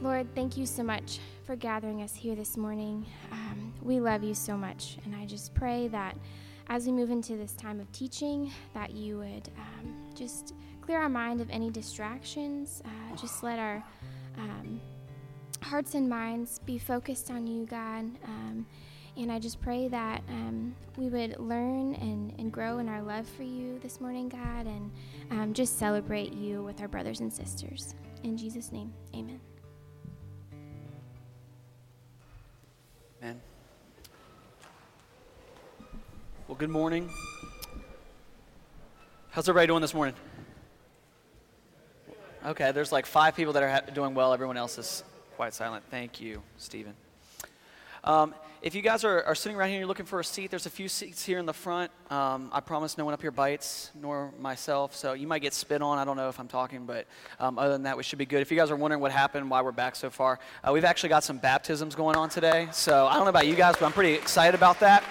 Lord, thank you so much for gathering us here this morning. Um, we love you so much, and I just pray that as we move into this time of teaching, that you would um, just clear our mind of any distractions. Uh, just let our um, hearts and minds be focused on you, God. Um, and I just pray that um, we would learn and, and grow in our love for you this morning, God, and um, just celebrate you with our brothers and sisters. In Jesus' name, amen. Amen. Well, good morning. How's everybody doing this morning? Okay, there's like five people that are ha- doing well. Everyone else is quite silent. Thank you, Stephen. Um, if you guys are, are sitting around here and you're looking for a seat, there's a few seats here in the front. Um, I promise no one up here bites, nor myself. So you might get spit on. I don't know if I'm talking, but um, other than that, we should be good. If you guys are wondering what happened, why we're back so far, uh, we've actually got some baptisms going on today. So I don't know about you guys, but I'm pretty excited about that.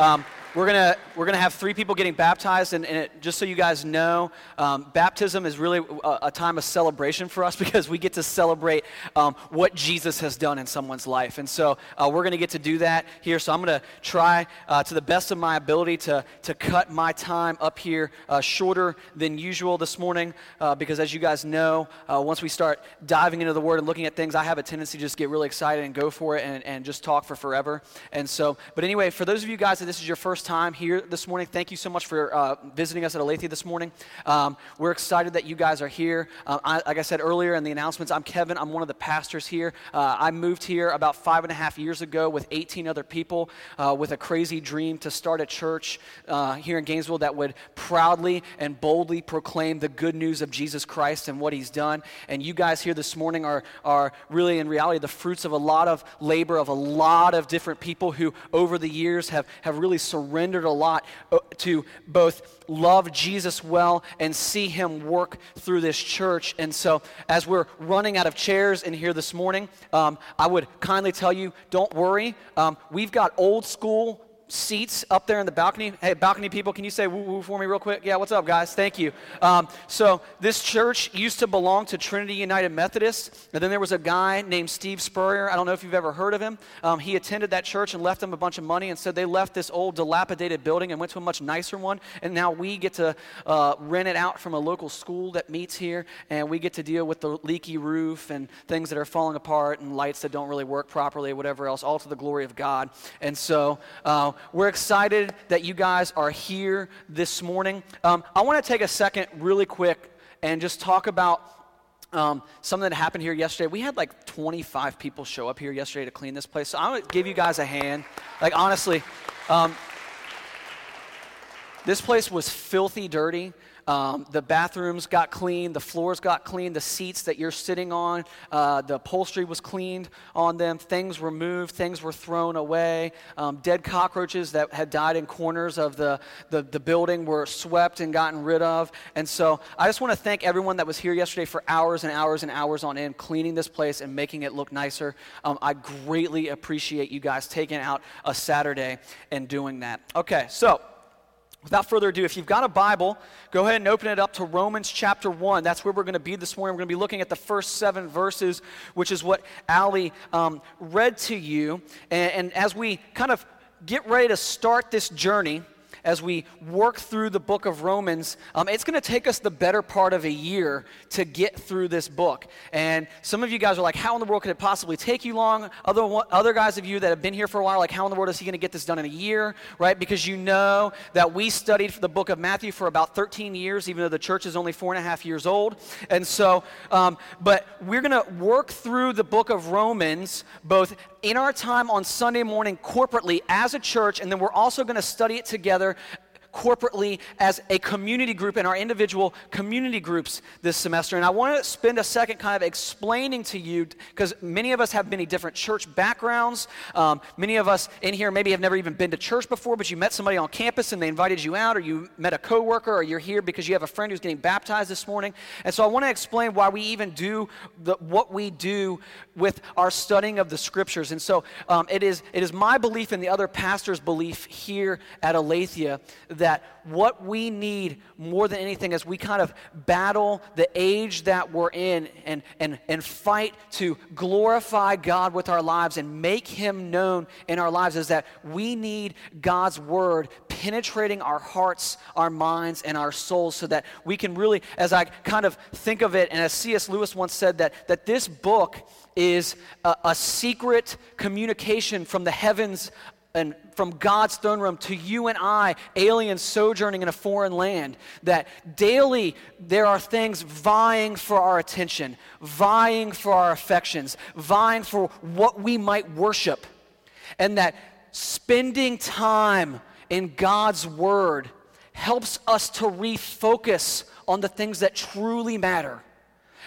Um, we're gonna we're gonna have three people getting baptized, and, and it, just so you guys know, um, baptism is really a, a, time of celebration for us because we get to celebrate um, what Jesus has done in someone's life, and so uh, we're gonna get to do that here. So I'm gonna try uh, to the best of my ability to to cut my time up here uh, shorter than usual this morning uh, because, as you guys know, uh, once we start diving into the Word and looking at things, I have a tendency to just get really excited and go for it and, and just talk for forever. And so, but anyway, for those of you guys that this is your first time here this morning, thank you so much for uh, visiting us at Aletheia this morning. Um, we're excited that you guys are here. Uh, I, like I said earlier in the announcements, I'm Kevin. I'm one of the pastors here. Uh, I moved here about five and a half years ago with 18 other people uh, with a crazy dream to start a church uh, here in Gainesville that would proudly and boldly proclaim the good news of Jesus Christ and what he's done. And you guys here this morning are, are really, in reality, the fruits of a lot of labor of a lot of different people who, over the years, have, have really surrendered surrendered a lot uh, to both love Jesus well and see him work through this church. And so, as we're running out of chairs in here this morning, um, I would kindly tell you don't worry. Um, we've got old school seats up there in the balcony. Hey, balcony people, can you say woo woo for me real quick? Yeah, what's up, guys? Thank you. Um, so, this church used to belong to Trinity United Methodist, and then there was a guy named Steve Spurrier. I don't know if you've ever heard of him. Um, he attended that church and left them a bunch of money, and so they left this old dilapidated building and went to a much nicer one. And now we get to uh, rent it out from a local school that meets here, and we get to deal with the leaky roof and things that are falling apart and lights that don't really work properly, whatever else, all to the glory of God. And so, uh, we're excited that you guys are here this morning. Um, I want to take a second, really quick, and just talk about um, something that happened here yesterday. We had like 25 people show up here yesterday to clean this place. So I'm going to give you guys a hand. Like, honestly, um, this place was filthy dirty. Um, the bathrooms got cleaned, the floors got cleaned, the seats that you're sitting on, uh, the upholstery was cleaned on them. Things were moved, things were thrown away. Um, dead cockroaches that had died in corners of the, the, the building were swept and gotten rid of. And so I just want to thank everyone that was here yesterday for hours and hours and hours on end cleaning this place and making it look nicer. Um, I greatly appreciate you guys taking out a Saturday and doing that. Okay, so. Without further ado, if you've got a Bible, go ahead and open it up to Romans chapter 1. That's where we're going to be this morning. We're going to be looking at the first seven verses, which is what Ali um, read to you. And, and as we kind of get ready to start this journey, as we work through the book of Romans, um, it's going to take us the better part of a year to get through this book. And some of you guys are like, how in the world could it possibly take you long? Other, other guys of you that have been here for a while, like, how in the world is he going to get this done in a year, right? Because you know that we studied the book of Matthew for about 13 years, even though the church is only four and a half years old. And so, um, but we're going to work through the book of Romans both in our time on Sunday morning corporately as a church, and then we're also going to study it together corporately as a community group in our individual community groups this semester. And I want to spend a second kind of explaining to you, because many of us have many different church backgrounds. Um, many of us in here maybe have never even been to church before, but you met somebody on campus and they invited you out, or you met a coworker, or you're here because you have a friend who's getting baptized this morning. And so I want to explain why we even do the, what we do with our studying of the scriptures. And so um, it, is, it is my belief and the other pastors' belief here at Aletheia that that what we need more than anything as we kind of battle the age that we're in and, and, and fight to glorify God with our lives and make Him known in our lives is that we need God's Word penetrating our hearts, our minds, and our souls so that we can really, as I kind of think of it, and as C.S. Lewis once said, that, that this book is a, a secret communication from the heavens and from God's throne room to you and I, aliens sojourning in a foreign land, that daily there are things vying for our attention, vying for our affections, vying for what we might worship. And that spending time in God's Word helps us to refocus on the things that truly matter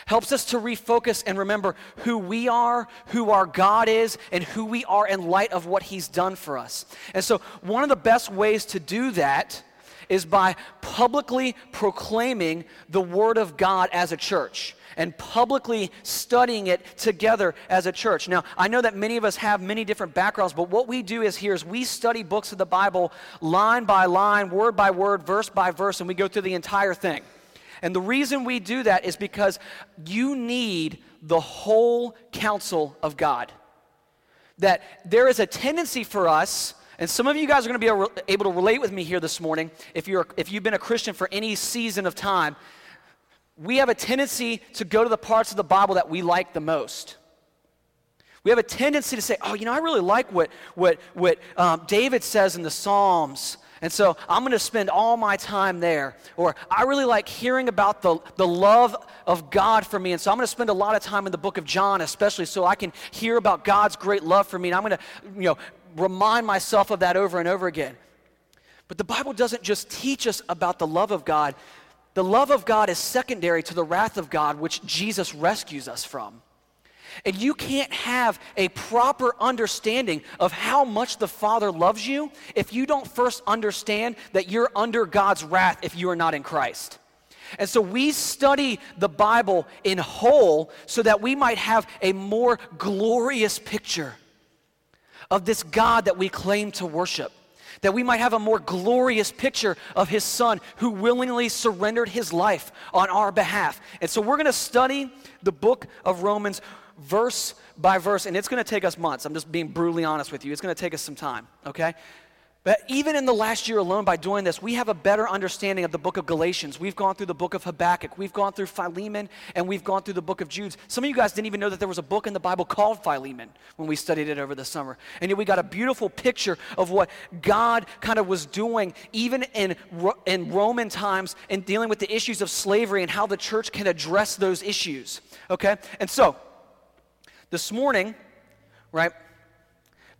helps us to refocus and remember who we are, who our God is, and who we are in light of what He's done for us. And so, one of the best ways to do that is by publicly proclaiming the Word of God as a church and publicly studying it together as a church. Now, I know that many of us have many different backgrounds, but what we do is here is we study books of the Bible line by line, word by word, verse by verse, and we go through the entire thing. And the reason we do that is because you need the whole counsel of God. That there is a tendency for us, and some of you guys are going to be able to relate with me here this morning if, you're, if you've been a Christian for any season of time. We have a tendency to go to the parts of the Bible that we like the most. We have a tendency to say, oh, you know, I really like what, what, what um, David says in the Psalms and so I'm going to spend all my time there. Or I really like hearing about the, the love of God for me. And so I'm going to spend a lot of time in the book of John, especially so I can hear about God's great love for me. And I'm going to, you know, remind myself of that over and over again. But the Bible doesn't just teach us about the love of God. The love of God is secondary to the wrath of God, which Jesus rescues us from. And you can't have a proper understanding of how much the Father loves you if you don't first understand that you're under God's wrath if you are not in Christ. And so we study the Bible in whole so that we might have a more glorious picture of this God that we claim to worship. That we might have a more glorious picture of his son who willingly surrendered his life on our behalf. And so we're going to study the book of Romans verse by verse, and it's going to take us months. I'm just being brutally honest with you. It's going to take us some time, okay? But even in the last year alone, by doing this, we have a better understanding of the book of Galatians. We've gone through the book of Habakkuk. We've gone through Philemon, and we've gone through the book of Jude. Some of you guys didn't even know that there was a book in the Bible called Philemon when we studied it over the summer. And yet we got a beautiful picture of what God kind of was doing, even in, in Roman times, in dealing with the issues of slavery and how the church can address those issues. Okay? And so, this morning, right,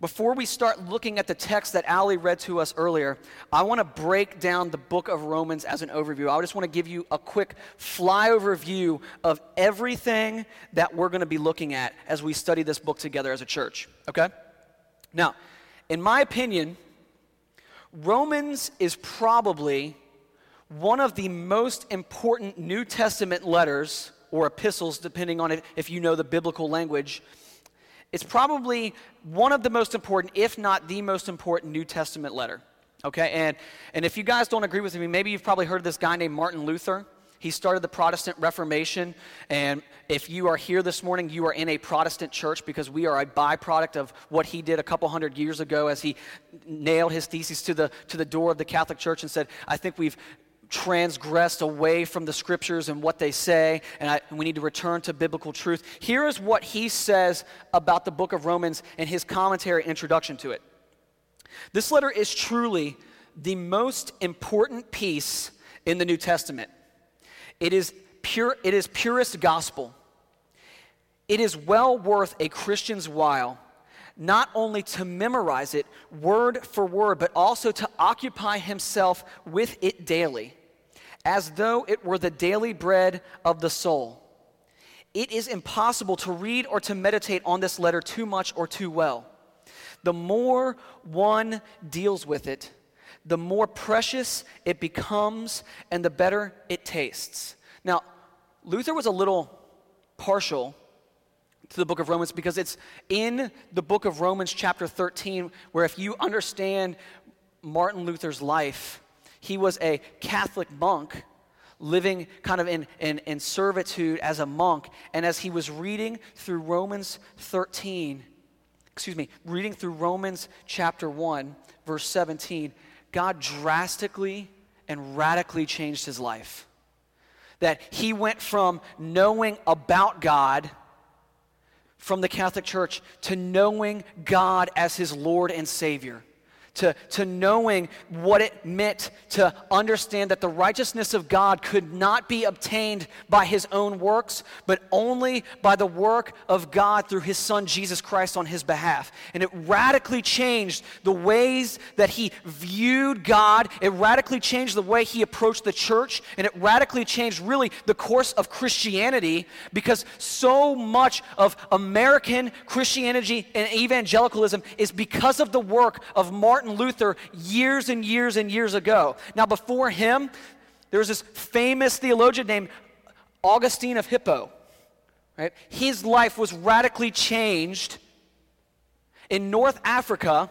before we start looking at the text that Ali read to us earlier, I want to break down the book of Romans as an overview. I just want to give you a quick flyover view of everything that we're going to be looking at as we study this book together as a church, okay? Now, in my opinion, Romans is probably one of the most important New Testament letters or epistles, depending on if you know the biblical language, it's probably one of the most important, if not the most important, New Testament letter. Okay, and, and if you guys don't agree with me, maybe you've probably heard this guy named Martin Luther. He started the Protestant Reformation, and if you are here this morning, you are in a Protestant church because we are a byproduct of what he did a couple hundred years ago as he nailed his theses to the, to the door of the Catholic Church and said, I think we've transgressed away from the scriptures and what they say, and, I, and, we need to return to biblical truth. Here is what he says about the book of Romans in his commentary introduction to it. This letter is truly the most important piece in the New Testament. It is pure, it is purest gospel. It is well worth a Christian's while not only to memorize it word for word, but also to occupy himself with it daily, as though it were the daily bread of the soul. It is impossible to read or to meditate on this letter too much or too well. The more one deals with it, the more precious it becomes and the better it tastes. Now, Luther was a little partial to the book of Romans because it's in the book of Romans, chapter 13, where if you understand Martin Luther's life, he was a Catholic monk living kind of in, in, in servitude as a monk. And as he was reading through Romans 13, excuse me, reading through Romans chapter 1, verse 17, God drastically and radically changed his life. That he went from knowing about God from the Catholic Church to knowing God as his Lord and Savior to, to knowing what it meant to understand that the righteousness of God could not be obtained by his own works, but only by the work of God through his son Jesus Christ on his behalf. And it radically changed the ways that he viewed God, it radically changed the way he approached the church, and it radically changed really the course of Christianity because so much of American Christianity and evangelicalism is because of the work of Martin Martin Luther years and years and years ago. Now, before him, there was this famous theologian named Augustine of Hippo. Right? His life was radically changed in North Africa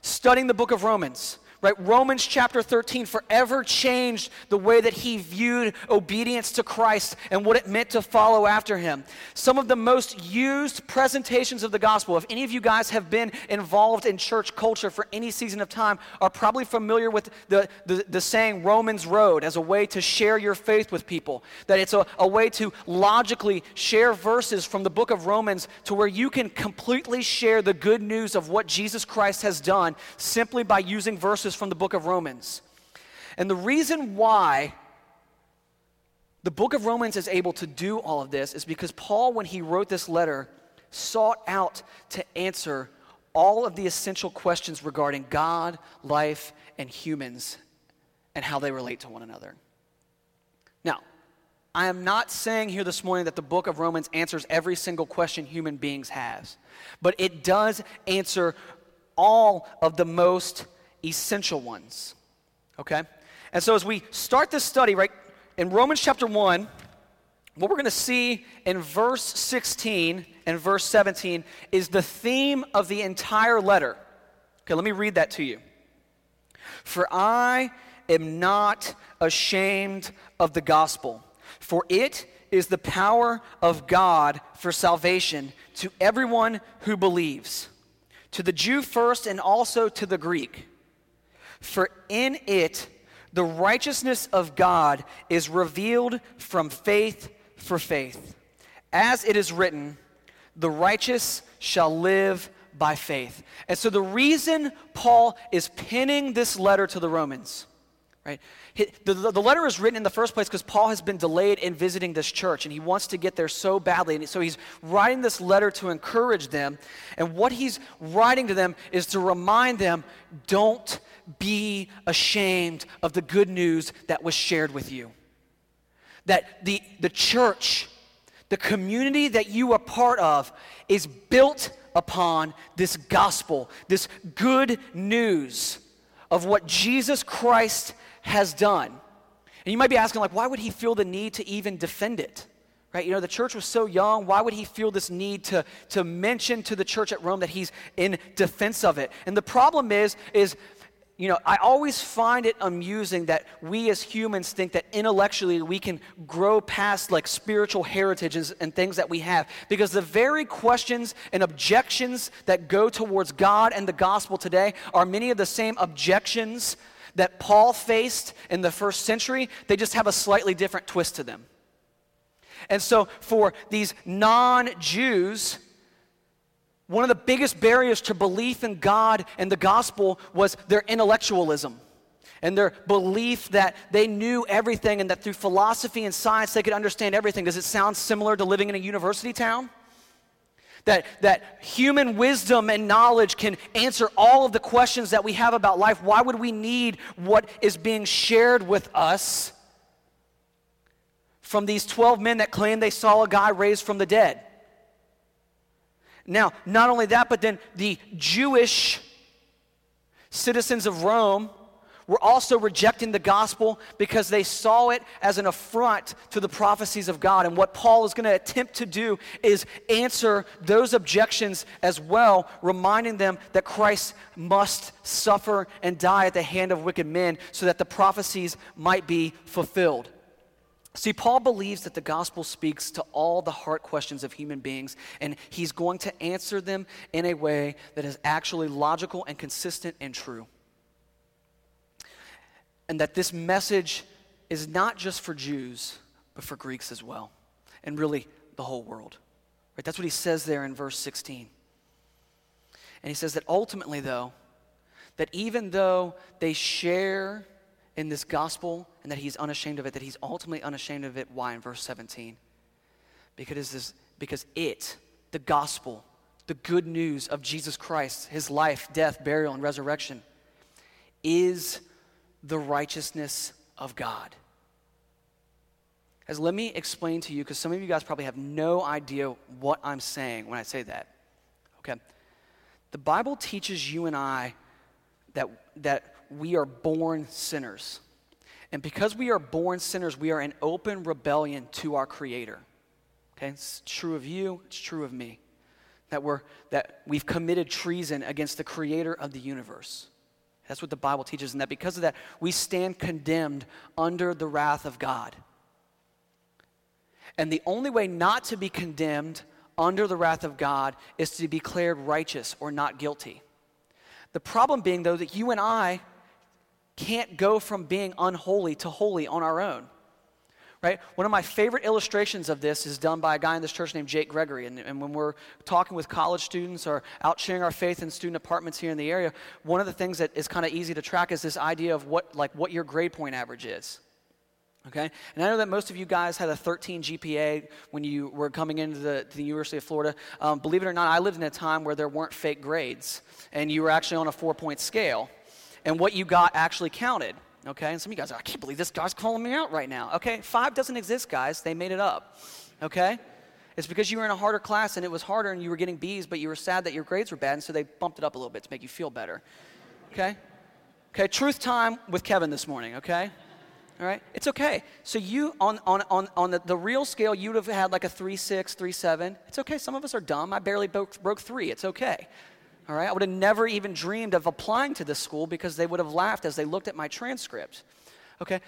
studying the book of Romans right? Romans chapter 13 forever changed the way that he viewed obedience to Christ and what it meant to follow after him. Some of the most used presentations of the gospel, if any of you guys have been involved in church culture for any season of time, are probably familiar with the, the, the saying Romans Road as a way to share your faith with people. That it's a, a way to logically share verses from the book of Romans to where you can completely share the good news of what Jesus Christ has done simply by using verses verses from the book of Romans. And the reason why the book of Romans is able to do all of this is because Paul, when he wrote this letter, sought out to answer all of the essential questions regarding God, life, and humans and how they relate to one another. Now, I am not saying here this morning that the book of Romans answers every single question human beings have, but it does answer all of the most essential ones. Okay? And so as we start this study, right, in Romans chapter 1, what we're going to see in verse 16 and verse 17 is the theme of the entire letter. Okay, let me read that to you. For I am not ashamed of the gospel, for it is the power of God for salvation to everyone who believes, to the Jew first and also to the Greek. For in it, the righteousness of God is revealed from faith for faith. As it is written, the righteous shall live by faith. And so the reason Paul is pinning this letter to the Romans, right? The, the, letter is written in the first place because Paul has been delayed in visiting this church and he wants to get there so badly. And so he's writing this letter to encourage them. And what he's writing to them is to remind them don't be ashamed of the good news that was shared with you. That the, the church, the community that you are part of, is built upon this gospel, this good news of what Jesus Christ has done. And you might be asking, like, why would he feel the need to even defend it? Right? You know, the church was so young. Why would he feel this need to, to mention to the church at Rome that he's in defense of it? And the problem is, is you know, I always find it amusing that we as humans think that intellectually we can grow past like spiritual heritages and things that we have. Because the very questions and objections that go towards God and the gospel today are many of the same objections that Paul faced in the first century. They just have a slightly different twist to them. And so for these non Jews, one of the biggest barriers to belief in God and the gospel was their intellectualism and their belief that they knew everything and that through philosophy and science they could understand everything. Does it sound similar to living in a university town? That, that human wisdom and knowledge can answer all of the questions that we have about life. Why would we need what is being shared with us from these 12 men that claim they saw a guy raised from the dead? Now, not only that, but then the Jewish citizens of Rome were also rejecting the gospel because they saw it as an affront to the prophecies of God. And what Paul is going to attempt to do is answer those objections as well, reminding them that Christ must suffer and die at the hand of wicked men so that the prophecies might be fulfilled. See, Paul believes that the gospel speaks to all the heart questions of human beings, and he's going to answer them in a way that is actually logical and consistent and true. And that this message is not just for Jews, but for Greeks as well, and really the whole world. Right? That's what he says there in verse 16. And he says that ultimately, though, that even though they share in this gospel and that he's unashamed of it, that he's ultimately unashamed of it. Why? In verse 17. Because, this, because it, the gospel, the good news of Jesus Christ, his life, death, burial, and resurrection, is the righteousness of God. As let me explain to you, because some of you guys probably have no idea what I'm saying when I say that. Okay? The Bible teaches you and I that, that we are born sinners. And because we are born sinners, we are in open rebellion to our Creator. Okay, it's true of you, it's true of me. That, we're, that we've committed treason against the Creator of the universe. That's what the Bible teaches, and that because of that, we stand condemned under the wrath of God. And the only way not to be condemned under the wrath of God is to be declared righteous or not guilty. The problem being, though, that you and I can't go from being unholy to holy on our own. Right? One of my favorite illustrations of this is done by a guy in this church named Jake Gregory. And, and when we're talking with college students or out sharing our faith in student apartments here in the area, one of the things that is kind of easy to track is this idea of what, like, what your grade point average is. Okay? And I know that most of you guys had a 13 GPA when you were coming into the, the University of Florida. Um, believe it or not, I lived in a time where there weren't fake grades, and you were actually on a four point scale and what you got actually counted. Okay, and some of you guys are, I can't believe this guy's calling me out right now. Okay, five doesn't exist, guys. They made it up. Okay? It's because you were in a harder class and it was harder and you were getting B's, but you were sad that your grades were bad, and so they bumped it up a little bit to make you feel better. Okay? Okay, truth time with Kevin this morning, okay? All right? It's okay. So you, on, on, on, on the, the real scale, you would have had like a 3.6, 3.7. It's okay. Some of us are dumb. I barely broke, broke three. It's okay. All right, I would have never even dreamed of applying to this school because they would have laughed as they looked at my transcript. Okay,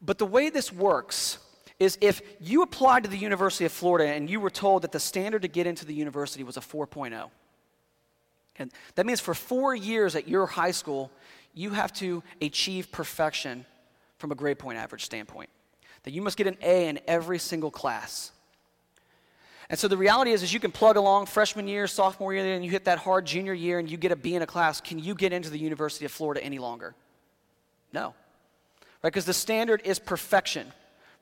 but the way this works is if you applied to the University of Florida and you were told that the standard to get into the university was a 4.0, and that means for four years at your high school, you have to achieve perfection from a grade point average standpoint. That you must get an A in every single class. And so the reality is, is you can plug along freshman year, sophomore year, and you hit that hard junior year and you get a B in a class. Can you get into the University of Florida any longer? No. Right? Because the standard is perfection.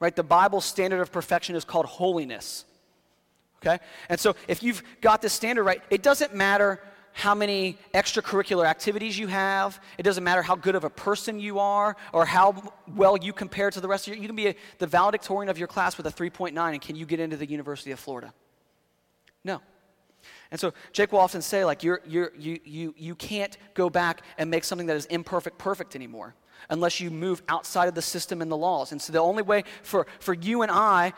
Right? The Bible's standard of perfection is called holiness. Okay? And so if you've got this standard right, it doesn't matter how many extracurricular activities you have. It doesn't matter how good of a person you are or how well you compare to the rest of your. You can be a, the valedictorian of your class with a 3.9, and can you get into the University of Florida? No. And so Jake will often say, like, you're, you're, you, you, you can't go back and make something that is imperfect perfect anymore unless you move outside of the system and the laws. And so the only way for, for you and I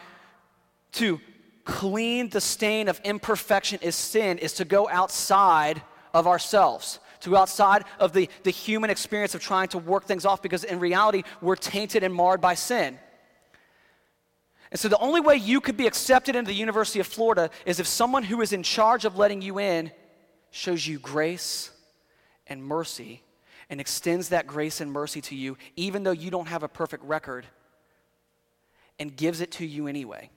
to clean the stain of imperfection is sin is to go outside of ourselves, to go outside of the, the human experience of trying to work things off because in reality, we're tainted and marred by sin. And so the only way you could be accepted into the University of Florida is if someone who is in charge of letting you in shows you grace and mercy and extends that grace and mercy to you, even though you don't have a perfect record, and gives it to you anyway,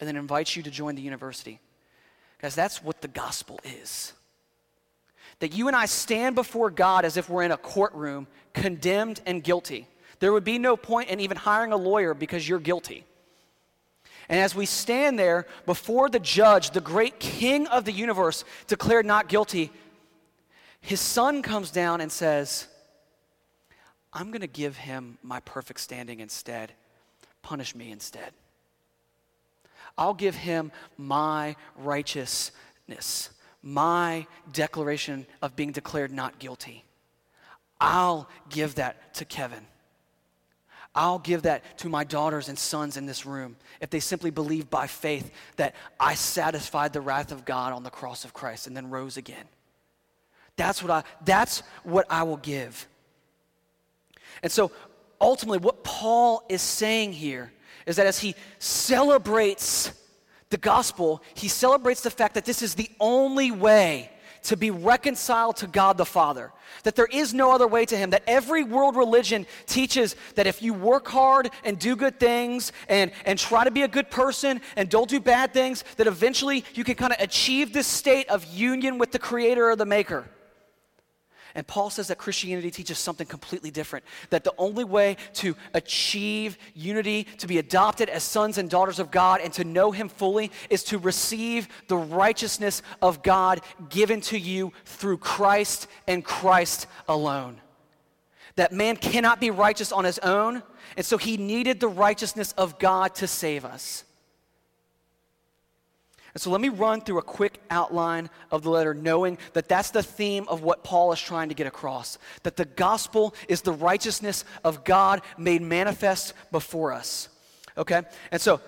and then invites you to join the university. Guys, that's what the gospel is. That you and I stand before God as if we're in a courtroom, condemned and guilty. There would be no point in even hiring a lawyer because you're guilty. And as we stand there before the judge, the great king of the universe, declared not guilty, his son comes down and says, I'm going to give him my perfect standing instead. Punish me instead. I'll give him my righteousness, my declaration of being declared not guilty. I'll give that to Kevin. I'll give that to my daughters and sons in this room if they simply believe by faith that I satisfied the wrath of God on the cross of Christ and then rose again. That's what I that's what I will give. And so ultimately what Paul is saying here is that as he celebrates the gospel, he celebrates the fact that this is the only way to be reconciled to God the Father. That there is no other way to Him. That every world religion teaches that if you work hard and do good things and, and try to be a good person and don't do bad things, that eventually you can kind of achieve this state of union with the Creator or the Maker. And Paul says that Christianity teaches something completely different. That the only way to achieve unity, to be adopted as sons and daughters of God, and to know Him fully is to receive the righteousness of God given to you through Christ and Christ alone. That man cannot be righteous on his own, and so he needed the righteousness of God to save us. And so let me run through a quick outline of the letter, knowing that that's the theme of what Paul is trying to get across that the gospel is the righteousness of God made manifest before us. Okay? And so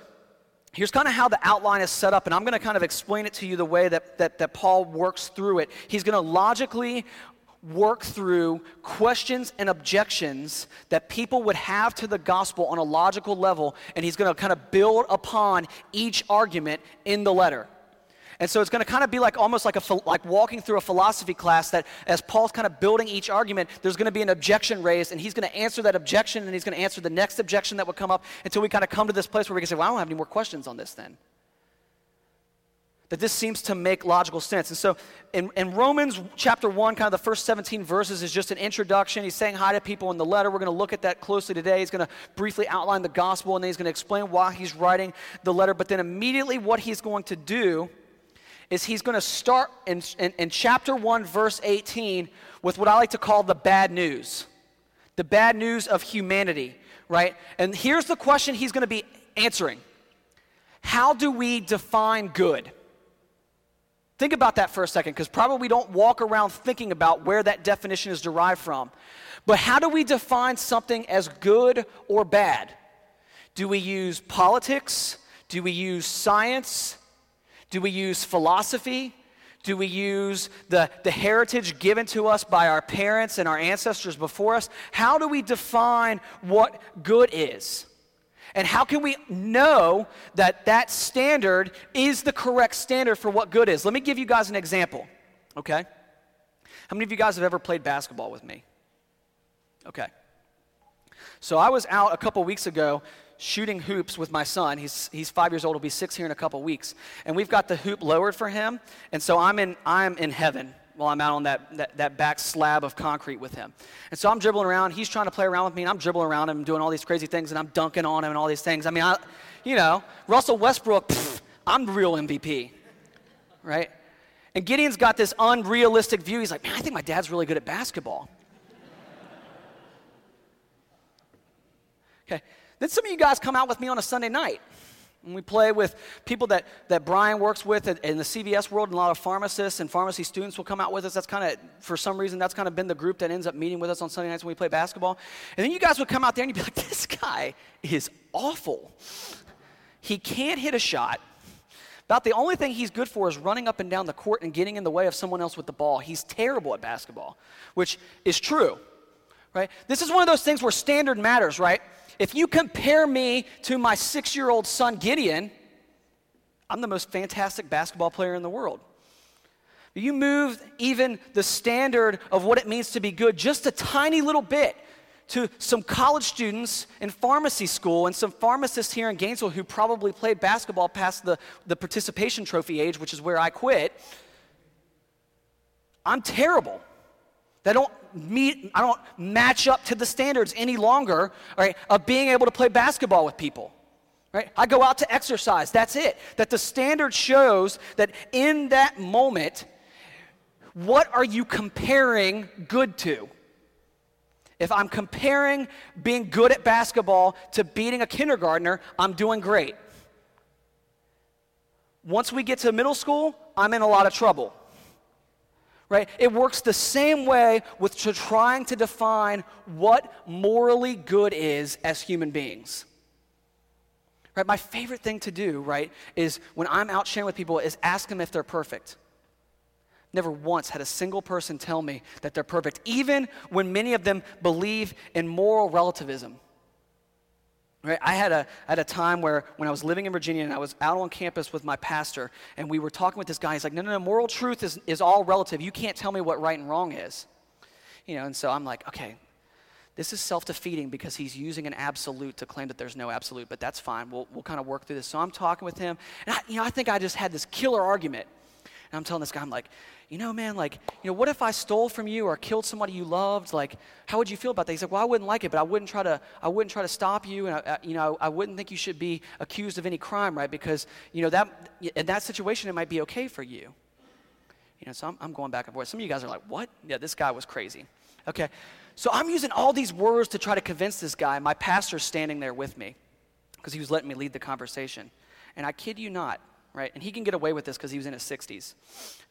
here's kind of how the outline is set up, and I'm going to kind of explain it to you the way that, that, that Paul works through it. He's going to logically work through questions and objections that people would have to the gospel on a logical level, and he's going to kind of build upon each argument in the letter. And so it's going to kind of be like almost like a like walking through a philosophy class that as Paul's kind of building each argument, there's going to be an objection raised, and he's going to answer that objection, and he's going to answer the next objection that would come up until we kind of come to this place where we can say, "Well, I don't have any more questions on this then." That this seems to make logical sense. And so in, in, Romans chapter 1, kind of the first 17 verses is just an introduction. He's saying hi to people in the letter. We're going to look at that closely today. He's going to briefly outline the gospel and then he's going to explain why he's writing the letter. But then immediately what he's going to do is he's going to start in, in, in chapter 1, verse 18, with what I like to call the bad news. The bad news of humanity, right? And here's the question he's going to be answering How do we define good? Think about that for a second, because probably we don't walk around thinking about where that definition is derived from. But how do we define something as good or bad? Do we use politics? Do we use science? Do we use philosophy? Do we use the, the heritage given to us by our parents and our ancestors before us? How do we define what good is? And how can we know that that standard is the correct standard for what good is? Let me give you guys an example, okay? How many of you guys have ever played basketball with me? Okay. So I was out a couple weeks ago shooting hoops with my son. He's, he's five years old, he'll be six here in a couple weeks. And we've got the hoop lowered for him. And so I'm in, I'm in heaven while I'm out on that, that, that, back slab of concrete with him. And so I'm dribbling around. He's trying to play around with me, and I'm dribbling around him, doing all these crazy things, and I'm dunking on him and all these things. I mean, I, you know, Russell Westbrook, pff, I'm the real MVP, right? And Gideon's got this unrealistic view. He's like, man, I think my dad's really good at basketball. Okay. Then some of you guys come out with me on a Sunday night. And we play with people that, that Brian works with in the CVS world, and a lot of pharmacists and pharmacy students will come out with us. That's kind of, for some reason, that's kind of been the group that ends up meeting with us on Sunday nights when we play basketball. And then you guys would come out there and you'd be like, this guy is awful. He can't hit a shot, About the only thing he's good for is running up and down the court and getting in the way of someone else with the ball. He's terrible at basketball, which is true, right? This is one of those things where standard matters, right? If you compare me to my six year old son, Gideon, I'm the most fantastic basketball player in the world. You move even the standard of what it means to be good just a tiny little bit to some college students in pharmacy school and some pharmacists here in Gainesville who probably played basketball past the, the participation trophy age, which is where I quit. I'm terrible. They don't meet, I don't match up to the standards any longer, right, of being able to play basketball with people. Right? I go out to exercise. That's it. That the standard shows that in that moment, what are you comparing good to? If I'm comparing being good at basketball to beating a kindergartner, I'm doing great. Once we get to middle school, I'm in a lot of trouble. Right? It works the same way with trying to define what morally good is as human beings. Right? My favorite thing to do, right, is when I'm out sharing with people is ask them if they're perfect. Never once had a single person tell me that they're perfect, even when many of them believe in moral relativism. Right? I had, a, had a time where when I was living in Virginia and I was out on campus with my pastor, and we were talking with this guy. He's like, No, no, no, moral truth is, is all relative. You can't tell me what right and wrong is. You know, and so I'm like, Okay, this is self defeating because he's using an absolute to claim that there's no absolute, but that's fine. We'll, we'll kind of work through this. So I'm talking with him, and I, you know, I think I just had this killer argument. And I'm telling this guy, I'm like, you know, man, like, you know, what if I stole from you or killed somebody you loved? Like, how would you feel about that? He said, well, I wouldn't like it, but I wouldn't try to, I wouldn't try to stop you, and I, you know, I wouldn't think you should be accused of any crime, right? Because, you know, that in that situation, it might be okay for you. You know, so I'm, I'm going back and forth. Some of you guys are like, what? Yeah, this guy was crazy. Okay, so I'm using all these words to try to convince this guy. My pastor's standing there with me because he was letting me lead the conversation. And I kid you not, right? And he can get away with this because he was in his 60s,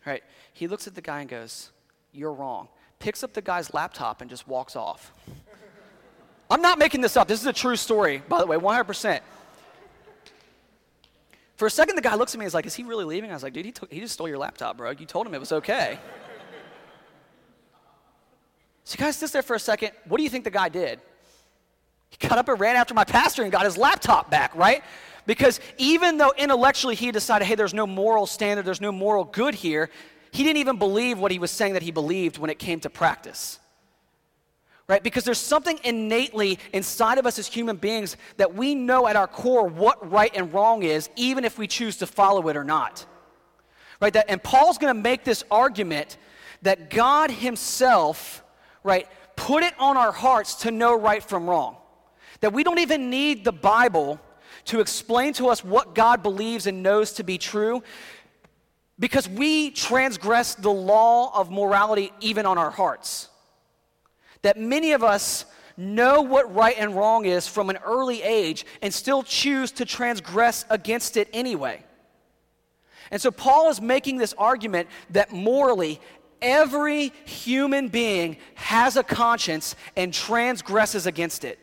right? He looks at the guy and goes, You're wrong. Picks up the guy's laptop and just walks off. I'm not making this up. This is a true story, by the way, 100%. For a second, the guy looks at me and is like, Is he really leaving? I was like, Dude, he, took, he just stole your laptop, bro. You told him it was okay. so, you guys sits there for a second. What do you think the guy did? He got up and ran after my pastor and got his laptop back, right? Because even though intellectually he decided, hey, there's no moral standard, there's no moral good here, he didn't even believe what he was saying that he believed when it came to practice. Right? Because there's something innately inside of us as human beings that we know at our core what right and wrong is, even if we choose to follow it or not. Right? That, and Paul's going to make this argument that God Himself, right, put it on our hearts to know right from wrong. That we don't even need the Bible to explain to us what God believes and knows to be true because we transgress the law of morality even on our hearts. That many of us know what right and wrong is from an early age and still choose to transgress against it anyway. And so Paul is making this argument that morally, every human being has a conscience and transgresses against it.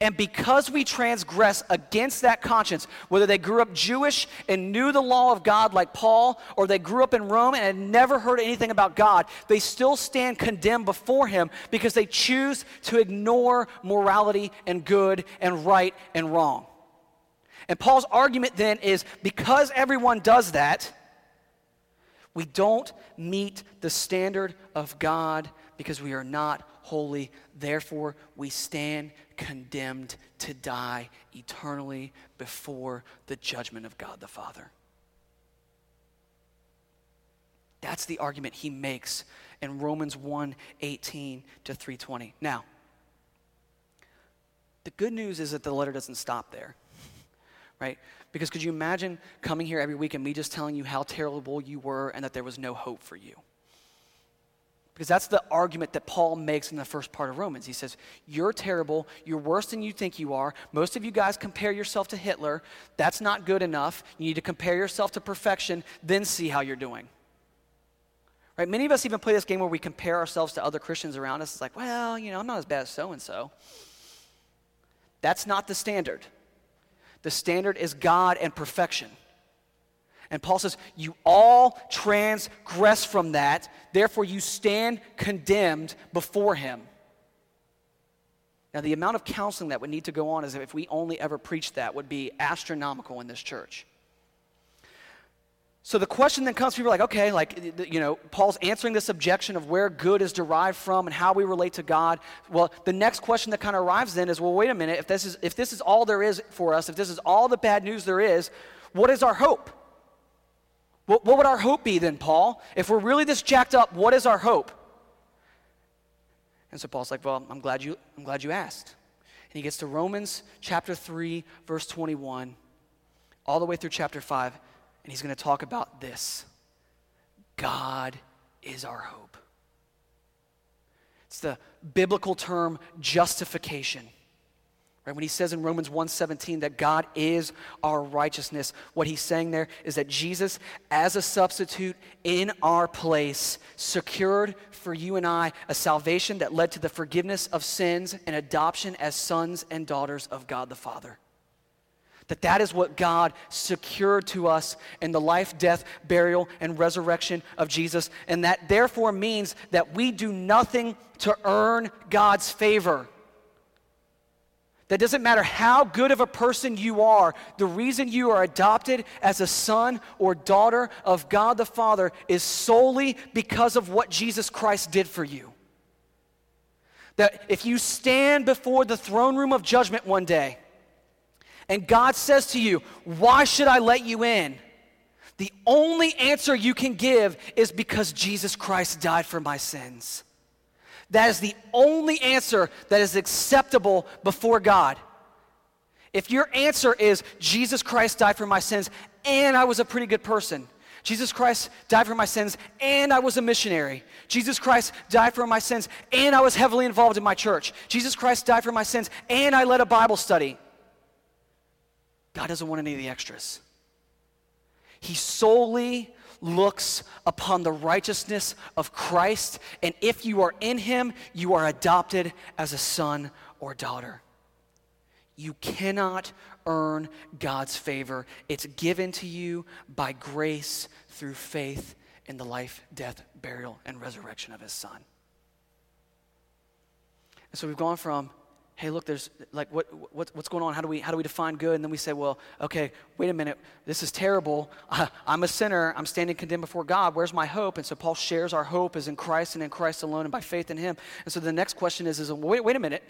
And because we transgress against that conscience, whether they grew up Jewish and knew the law of God like Paul, or they grew up in Rome and had never heard anything about God, they still stand condemned before Him because they choose to ignore morality and good and right and wrong. And Paul's argument then is because everyone does that, we don't meet the standard of God because we are not holy. Therefore, we stand condemned to die eternally before the judgment of God the Father. That's the argument he makes in Romans 1 18 to 320. Now, the good news is that the letter doesn't stop there, right? Because could you imagine coming here every week and me just telling you how terrible you were and that there was no hope for you? Because that's the argument that Paul makes in the first part of Romans. He says, You're terrible. You're worse than you think you are. Most of you guys compare yourself to Hitler. That's not good enough. You need to compare yourself to perfection, then see how you're doing. Right? Many of us even play this game where we compare ourselves to other Christians around us. It's like, well, you know, I'm not as bad as so and so. That's not the standard. The standard is God and perfection. And Paul says, You all transgress from that, therefore you stand condemned before him. Now, the amount of counseling that would need to go on is if we only ever preached that would be astronomical in this church. So the question then comes, people are like, okay, like, you know, Paul's answering this objection of where good is derived from and how we relate to God. Well, the next question that kind of arrives then is, well, wait a minute, if this is, if this is all there is for us, if this is all the bad news there is, what is our hope? What, what would our hope be then, Paul? If we're really this jacked up, what is our hope? And so Paul's like, well, I'm glad you, I'm glad you asked. And he gets to Romans chapter 3, verse 21, all the way through chapter 5 and he's going to talk about this God is our hope. It's the biblical term justification. Right? When he says in Romans 1:17 that God is our righteousness, what he's saying there is that Jesus as a substitute in our place secured for you and I a salvation that led to the forgiveness of sins and adoption as sons and daughters of God the Father. That that is what God secured to us in the life, death, burial, and resurrection of Jesus. And that therefore means that we do nothing to earn God's favor. That doesn't matter how good of a person you are, the reason you are adopted as a son or daughter of God the Father is solely because of what Jesus Christ did for you. That if you stand before the throne room of judgment one day, and God says to you, Why should I let you in? The only answer you can give is because Jesus Christ died for my sins. That is the only answer that is acceptable before God. If your answer is, Jesus Christ died for my sins and I was a pretty good person, Jesus Christ died for my sins and I was a missionary. Jesus Christ died for my sins and I was heavily involved in my church. Jesus Christ died for my sins and I led a Bible study. God doesn't want any of the extras. He solely looks upon the righteousness of Christ, and if you are in Him, you are adopted as a son or daughter. You cannot earn God's favor. It's given to you by grace through faith in the life, death, burial, and resurrection of His Son. And so we've gone from hey look there's like what, what, what's going on? How do we how do we define good? And then we say well okay wait a minute. This is terrible. Uh, i'm a sinner. I'm standing condemned before god. Where's my hope? And so paul shares our hope is in christ and in christ alone and by faith in him. And so the next question is is wait, wait a minute.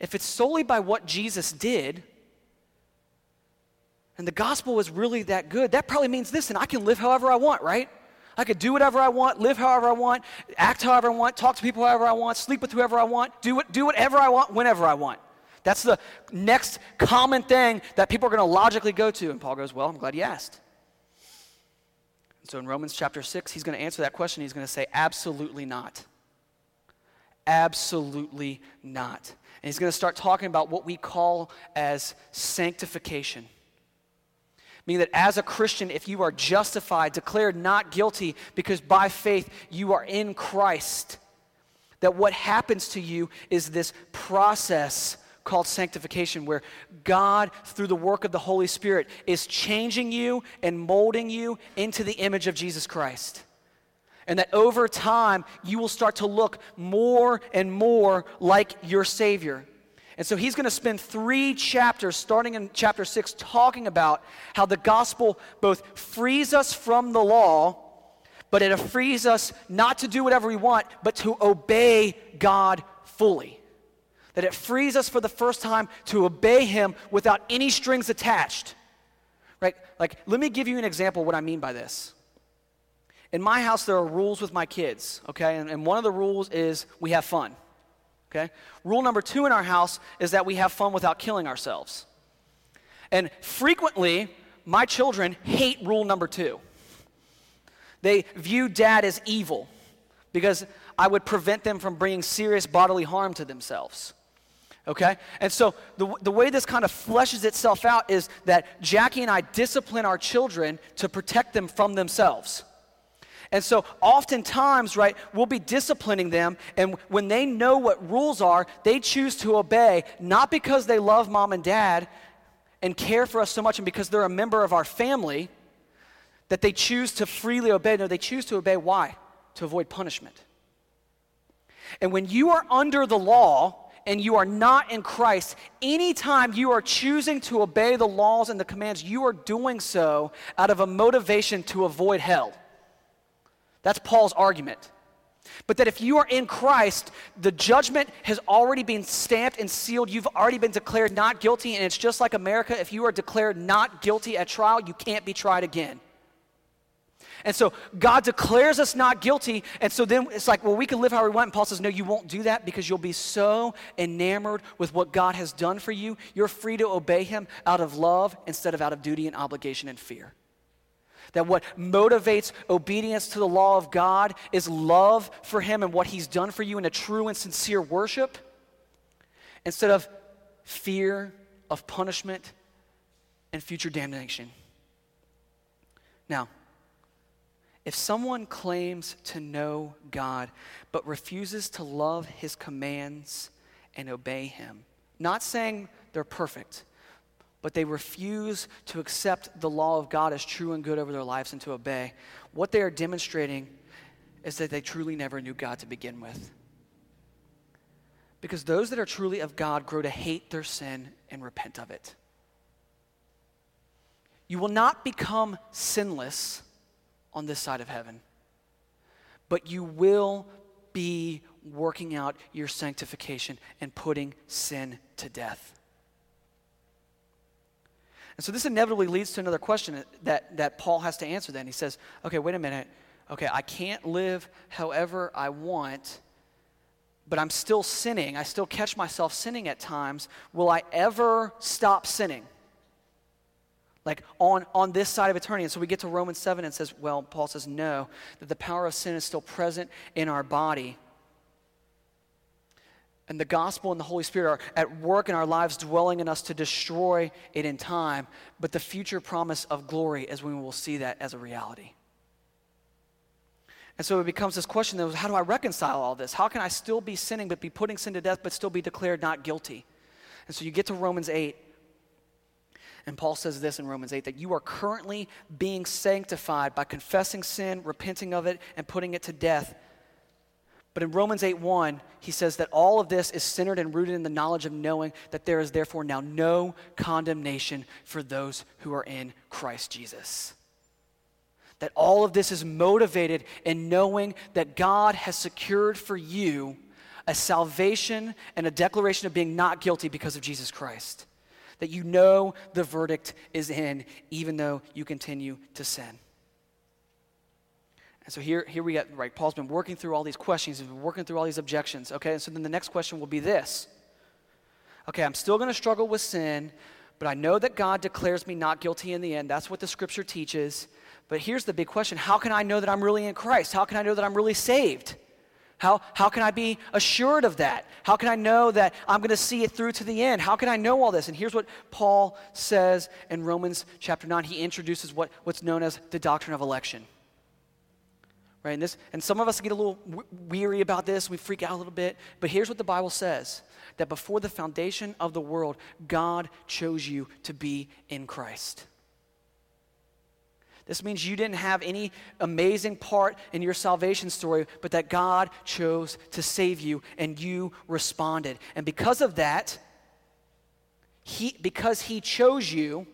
If it's solely by what jesus did and the gospel is really that good that probably means this and i can live however i want right I could do whatever I want, live however I want, act however I want, talk to people however I want, sleep with whoever I want, do, do whatever I want, whenever I want. That's the next common thing that people are going to logically go to. And Paul goes, Well, I'm glad you asked. so in Romans chapter 6, he's going to answer that question. He's going to say, Absolutely not. Absolutely not. And he's going to start talking about what we call as sanctification meaning that as a Christian, if you are justified, declared not guilty because by faith you are in Christ, that what happens to you is this process called sanctification, where God, through the work of the Holy Spirit, is changing you and molding you into the image of Jesus Christ. And that over time, you will start to look more and more like your Savior. And so he's going to spend three chapters, starting in chapter six, talking about how the gospel both frees us from the law, but it frees us not to do whatever we want, but to obey God fully. That it frees us for the first time to obey Him without any strings attached. Right? Like, let me give you an example of what I mean by this. In my house, there are rules with my kids, okay? And, and one of the rules is we have fun. Okay? Rule number two in our house is that we have fun without killing ourselves. And frequently, my children hate rule number two. They view dad as evil because I would prevent them from bringing serious bodily harm to themselves. Okay? And so the, the way this kind of fleshes itself out is that Jackie and I discipline our children to protect them from themselves. And so, oftentimes, right, we'll be disciplining them, and when they know what rules are, they choose to obey, not because they love mom and dad and care for us so much, and because they're a member of our family. that they choose to freely obey. No, they choose to obey. Why? To avoid punishment. And when you are under the law and you are not in Christ, anytime you are choosing to obey the laws and the commands, you are doing so out of a motivation to avoid hell. That's Paul's argument. But that if you are in Christ, the judgment has already been stamped and sealed. You've already been declared not guilty. And it's just like America if you are declared not guilty at trial, you can't be tried again. And so God declares us not guilty. And so then it's like, well, we can live how we want. And Paul says, no, you won't do that because you'll be so enamored with what God has done for you. You're free to obey Him out of love instead of out of duty and obligation and fear. That what motivates obedience to the law of God is love for Him and what He's done for you in a true and sincere worship instead of fear of punishment and future damnation. Now, if someone claims to know God but refuses to love His commands and obey Him, not saying they're perfect, but they refuse to accept the law of God as true and good over their lives and to obey, what they are demonstrating is that they truly never knew God to begin with. Because those that are truly of God grow to hate their sin and repent of it. You will not become sinless on this side of heaven, but you will be working out your sanctification and putting sin to death. And so this inevitably leads to another question that, that Paul has to answer then. He says, okay, wait a minute. Okay, I can't live however I want, but I'm still sinning. I still catch myself sinning at times. Will I ever stop sinning? Like on, on this side of eternity. And so we get to Romans 7 and says, well, Paul says, no, that the power of sin is still present in our body and the gospel and the Holy Spirit are at work in our lives, dwelling in us to destroy it in time. But the future promise of glory is when we will see that as a reality. And so it becomes this question then, how do I reconcile all this? How can I still be sinning but be putting sin to death but still be declared not guilty? And so you get to Romans 8, and Paul says this in Romans 8 that you are currently being sanctified by confessing sin, repenting of it, and putting it to death but in Romans 8 1, he says that all of this is centered and rooted in the knowledge of knowing that there is therefore now no condemnation for those who are in Christ Jesus. That all of this is motivated in knowing that God has secured for you a salvation and a declaration of being not guilty because of Jesus Christ. That you know the verdict is in, even though you continue to sin. And so here, here we get, right, Paul's been working through all these questions, he's been working through all these objections, okay? And so then the next question will be this Okay, I'm still going to struggle with sin, but I know that God declares me not guilty in the end. That's what the scripture teaches. But here's the big question How can I know that I'm really in Christ? How can I know that I'm really saved? How, how can I be assured of that? How can I know that I'm going to see it through to the end? How can I know all this? And here's what Paul says in Romans chapter 9. He introduces what, what's known as the doctrine of election right? And, this, and some of us get a little weary about this, we freak out a little bit, but here's what the Bible says that before the foundation of the world, God chose you to be in Christ. This means you didn't have any amazing part in your salvation story, but that God chose to save you and you responded. And because of that, he, because He chose you,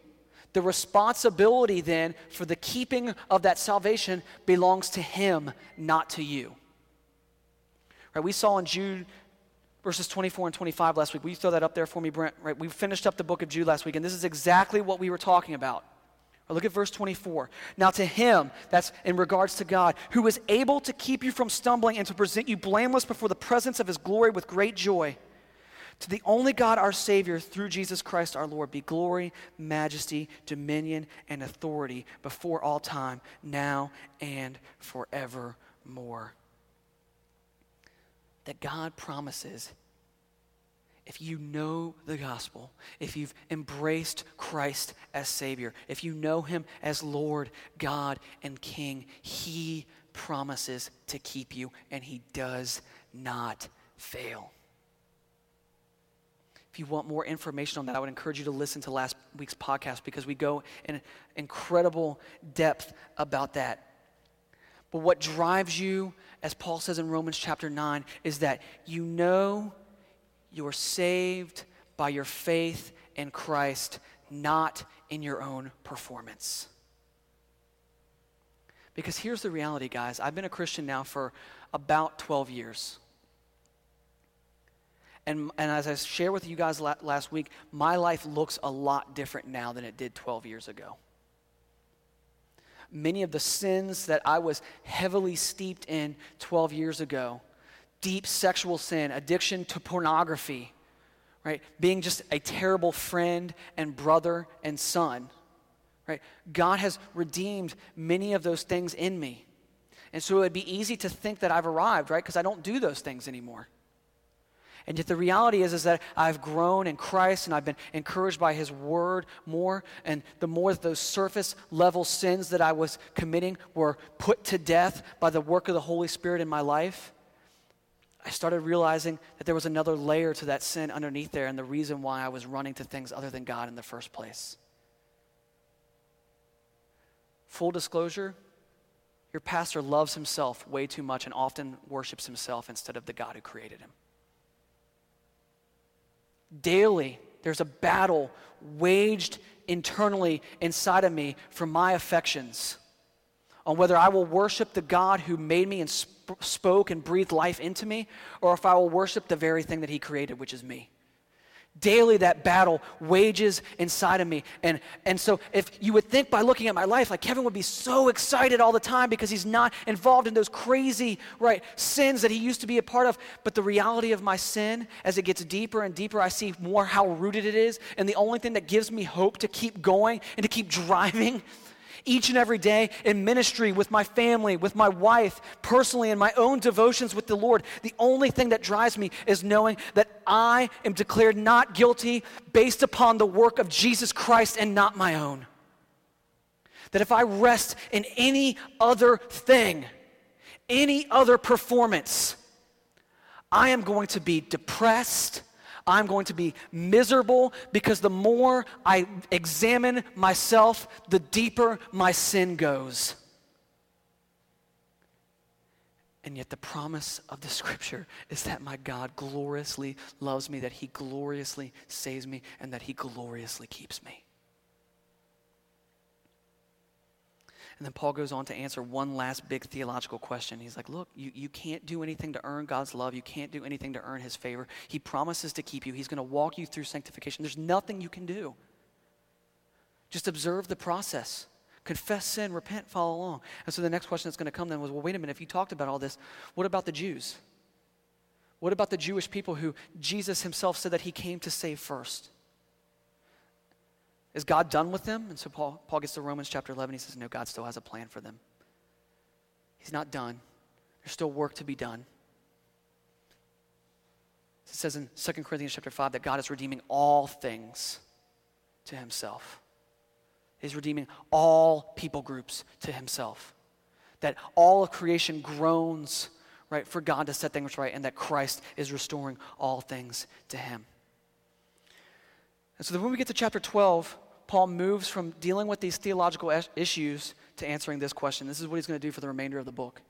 the responsibility then for the keeping of that salvation belongs to him, not to you. Right, we saw in Jude verses 24 and 25 last week. Will you throw that up there for me, Brent? Right, we finished up the book of Jude last week, and this is exactly what we were talking about. Look at verse 24. Now, to him, that's in regards to God, who is able to keep you from stumbling and to present you blameless before the presence of his glory with great joy. To the only God, our Savior, through Jesus Christ our Lord, be glory, majesty, dominion, and authority before all time, now and forevermore. That God promises if you know the gospel, if you've embraced Christ as Savior, if you know Him as Lord, God, and King, He promises to keep you, and He does not fail. If you want more information on that, I would encourage you to listen to last week's podcast because we go in incredible depth about that. But what drives you, as Paul says in Romans chapter 9, is that you know you're saved by your faith in Christ, not in your own performance. Because here's the reality, guys. I've been a Christian now for about 12 years. And, and as I shared with you guys la- last week, my life looks a lot different now than it did 12 years ago. Many of the sins that I was heavily steeped in 12 years ago deep sexual sin, addiction to pornography, right? Being just a terrible friend and brother and son, right? God has redeemed many of those things in me. And so it would be easy to think that I've arrived, right? Because I don't do those things anymore. And yet the reality is, is that I've grown in Christ and I've been encouraged by his word more. And the more that those surface level sins that I was committing were put to death by the work of the Holy Spirit in my life, I started realizing that there was another layer to that sin underneath there and the reason why I was running to things other than God in the first place. Full disclosure, your pastor loves himself way too much and often worships himself instead of the God who created him. Daily, there's a battle waged internally inside of me for my affections on whether I will worship the God who made me and sp- spoke and breathed life into me, or if I will worship the very thing that He created, which is me. Daily, that battle wages inside of me. And, and so, if you would think by looking at my life, like Kevin would be so excited all the time because he's not involved in those crazy, right, sins that he used to be a part of. But the reality of my sin, as it gets deeper and deeper, I see more how rooted it is. And the only thing that gives me hope to keep going and to keep driving each and every day in ministry with my family, with my wife, personally, in my own devotions with the Lord. The only thing that drives me is knowing that I am declared not guilty based upon the work of Jesus Christ and not my own. That if I rest in any other thing, any other performance, I am going to be depressed I'm going to be miserable because the more I examine myself, the deeper my sin goes. And yet, the promise of the scripture is that my God gloriously loves me, that he gloriously saves me, and that he gloriously keeps me. And then Paul goes on to answer one last big theological question. He's like, Look, you, you can't do anything to earn God's love. You can't do anything to earn his favor. He promises to keep you, he's going to walk you through sanctification. There's nothing you can do. Just observe the process. Confess sin, repent, follow along. And so the next question that's going to come then was, well, wait a minute, if you talked about all this, what about the Jews? What about the Jewish people who Jesus himself said that he came to save first? Is God done with them? And so Paul, Paul gets to Romans chapter 11. He says, No, God still has a plan for them. He's not done, there's still work to be done. It says in 2 Corinthians chapter 5 that God is redeeming all things to himself. He's redeeming all people groups to himself. That all of creation groans, right, for God to set things right, and that Christ is restoring all things to him. And so then when we get to chapter 12, Paul moves from dealing with these theological issues to answering this question. This is what he's going to do for the remainder of the book.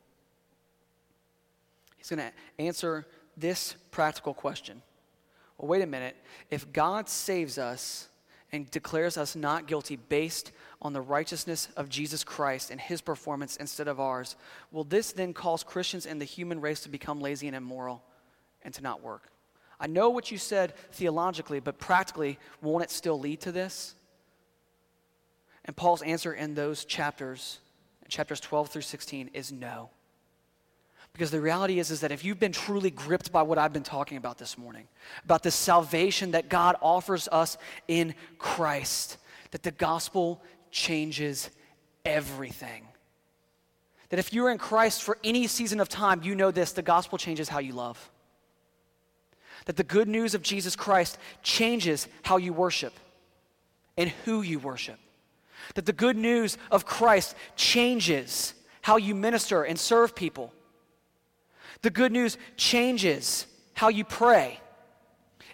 He's going to answer this practical question. Well, wait a minute. If God saves us and declares us not guilty based on the righteousness of Jesus Christ and his performance instead of ours, will this then cause Christians and the human race to become lazy and immoral and to not work? I know what you said theologically, but practically, won't it still lead to this? And Paul's answer in those chapters, chapters 12 through 16, is no. Because the reality is, is that if you've been truly gripped by what I've been talking about this morning, about the salvation that God offers us in Christ, that the gospel changes everything. That if you're in Christ for any season of time, you know this the gospel changes how you love. That the good news of Jesus Christ changes how you worship and who you worship. That the good news of Christ changes how you minister and serve people. The good news changes how you pray.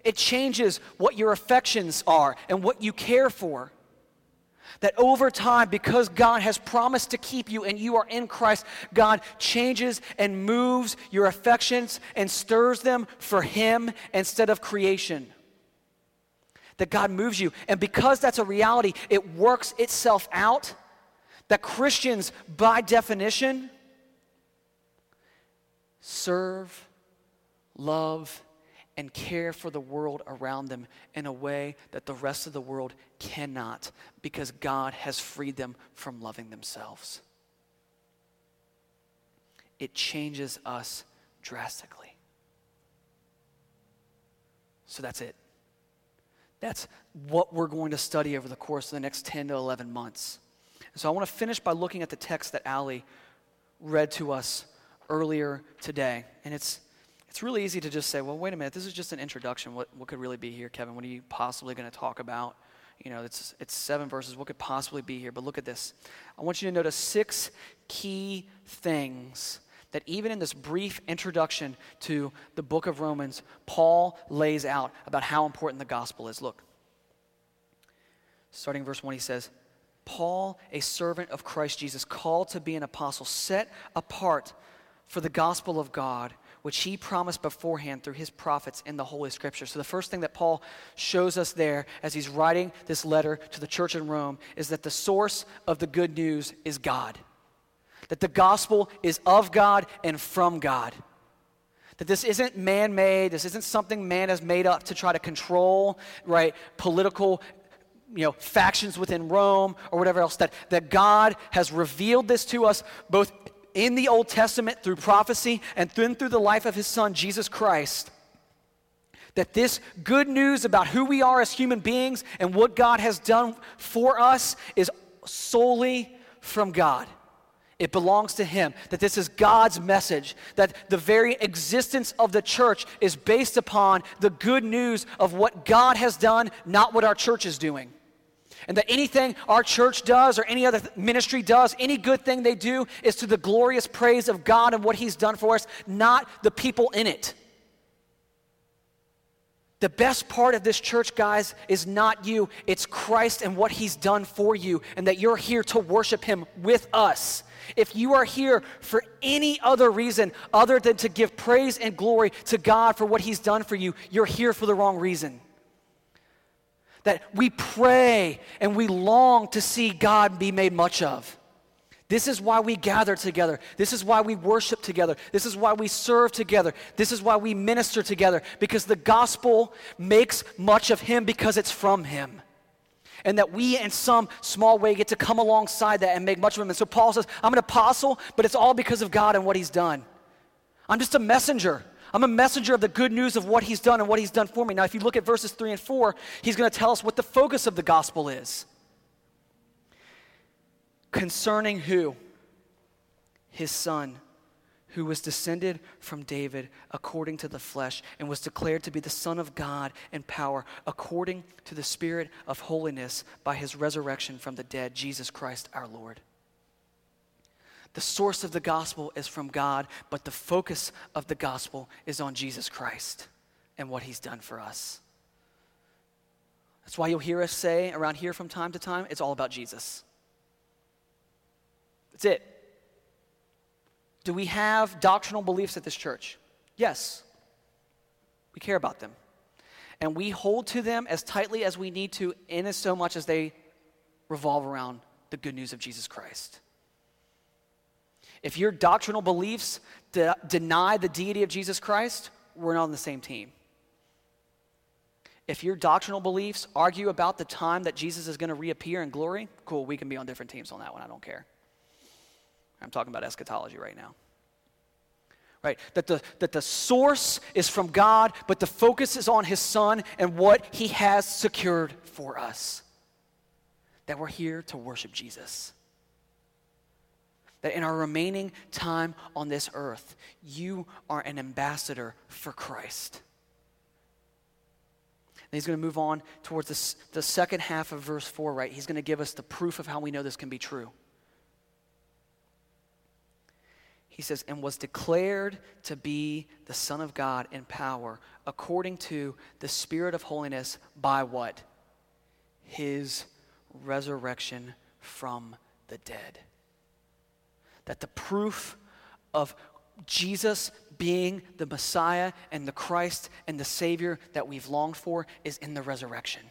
It changes what your affections are and what you care for. That over time, because God has promised to keep you and you are in Christ, God changes and moves your affections and stirs them for Him instead of creation. That God moves you. And because that's a reality, it works itself out. That Christians, by definition, serve, love, and care for the world around them in a way that the rest of the world cannot because God has freed them from loving themselves. It changes us drastically. So that's it. That's what we're going to study over the course of the next 10 to 11 months. So I want to finish by looking at the text that Ali read to us earlier today. And it's it's really easy to just say, well, wait a minute, this is just an introduction. What, what could really be here, Kevin? What are you possibly going to talk about? You know, it's, it's seven verses. What could possibly be here? But look at this. I want you to notice six key things that even in this brief introduction to the book of Romans, Paul lays out about how important the gospel is. Look, starting verse 1, he says, Paul, a servant of Christ Jesus, called to be an apostle, set apart for the gospel of God which he promised beforehand through his prophets in the Holy Scripture. So, the first thing that Paul shows us there as he's writing this letter to the church in Rome is that the source of the good news is God. That the gospel is of God and from God. That this isn't man made, this isn't something man has made up to try to control, right, political you know, factions within Rome or whatever else, that, that God has revealed this to us both in the Old Testament through prophecy and then through the life of his son, Jesus Christ, that this good news about who we are as human beings and what God has done for us is solely from God. It belongs to Him. That this is God's message. That the very existence of the church is based upon the good news of what God has done, not what our church is doing. And that anything our church does or any other ministry does, any good thing they do, is to the glorious praise of God and what He's done for us, not the people in it. The best part of this church, guys, is not you, it's Christ and what He's done for you, and that you're here to worship Him with us. If you are here for any other reason other than to give praise and glory to God for what He's done for you, you're here for the wrong reason that we pray and we long to see God be made much of. This is why we gather together. This is why we worship together. This is why we serve together. This is why we minister together because the gospel makes much of Him because it's from Him. And that we, in some small way, get to come alongside that and make much of Him. And so Paul says, I'm an apostle, but it's all because of God and what He's done. I'm just a messenger. I'm a messenger of the good news of what he's done and what he's done for me. Now, if you look at verses 3 and 4, he's going to tell us what the focus of the gospel is. Concerning who? His son, who was descended from David according to the flesh and was declared to be the Son of God in power according to the Spirit of holiness by his resurrection from the dead, Jesus Christ our Lord. The source of the gospel is from God, but the focus of the gospel is on Jesus Christ and what he's done for us. That's why you'll hear us say around here from time to time, it's all about Jesus. That's it. Do we have doctrinal beliefs at this church? Yes. We care about them. And we hold to them as tightly as we need to, in as so much as they revolve around the good news of Jesus Christ. If your doctrinal beliefs de- deny the deity of Jesus Christ, we're not on the same team. If your doctrinal beliefs argue about the time that Jesus is going to reappear in glory, cool, we can be on different teams on that one. I don't care. I'm talking about eschatology right now. Right? That the, that the source is from God, but the focus is on His Son and what He has secured for us. That we're here to worship Jesus that in our remaining time on this earth, you are an ambassador for Christ. And he's going to move on towards the, the second half of verse 4, right? He's going to give us the proof of how we know this can be true. He says, and was declared to be the Son of God in power, according to the Spirit of holiness, by what? His resurrection from the dead. That the proof of Jesus being the Messiah and the Christ and the Savior that we've longed for is in the resurrection.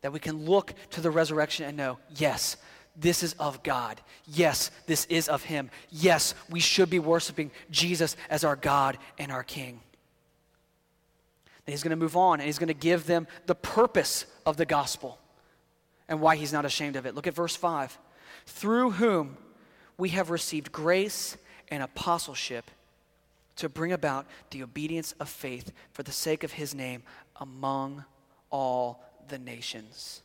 That we can look to the resurrection and know, yes, this is of God. Yes, this is of Him. Yes, we should be worshiping Jesus as our God and our King. And he's going to move on and he's going to give them the purpose of the gospel and why he's not ashamed of it. Look at verse 5. Through whom we have received grace and apostleship to bring about the obedience of faith for the sake of his name among all the nations.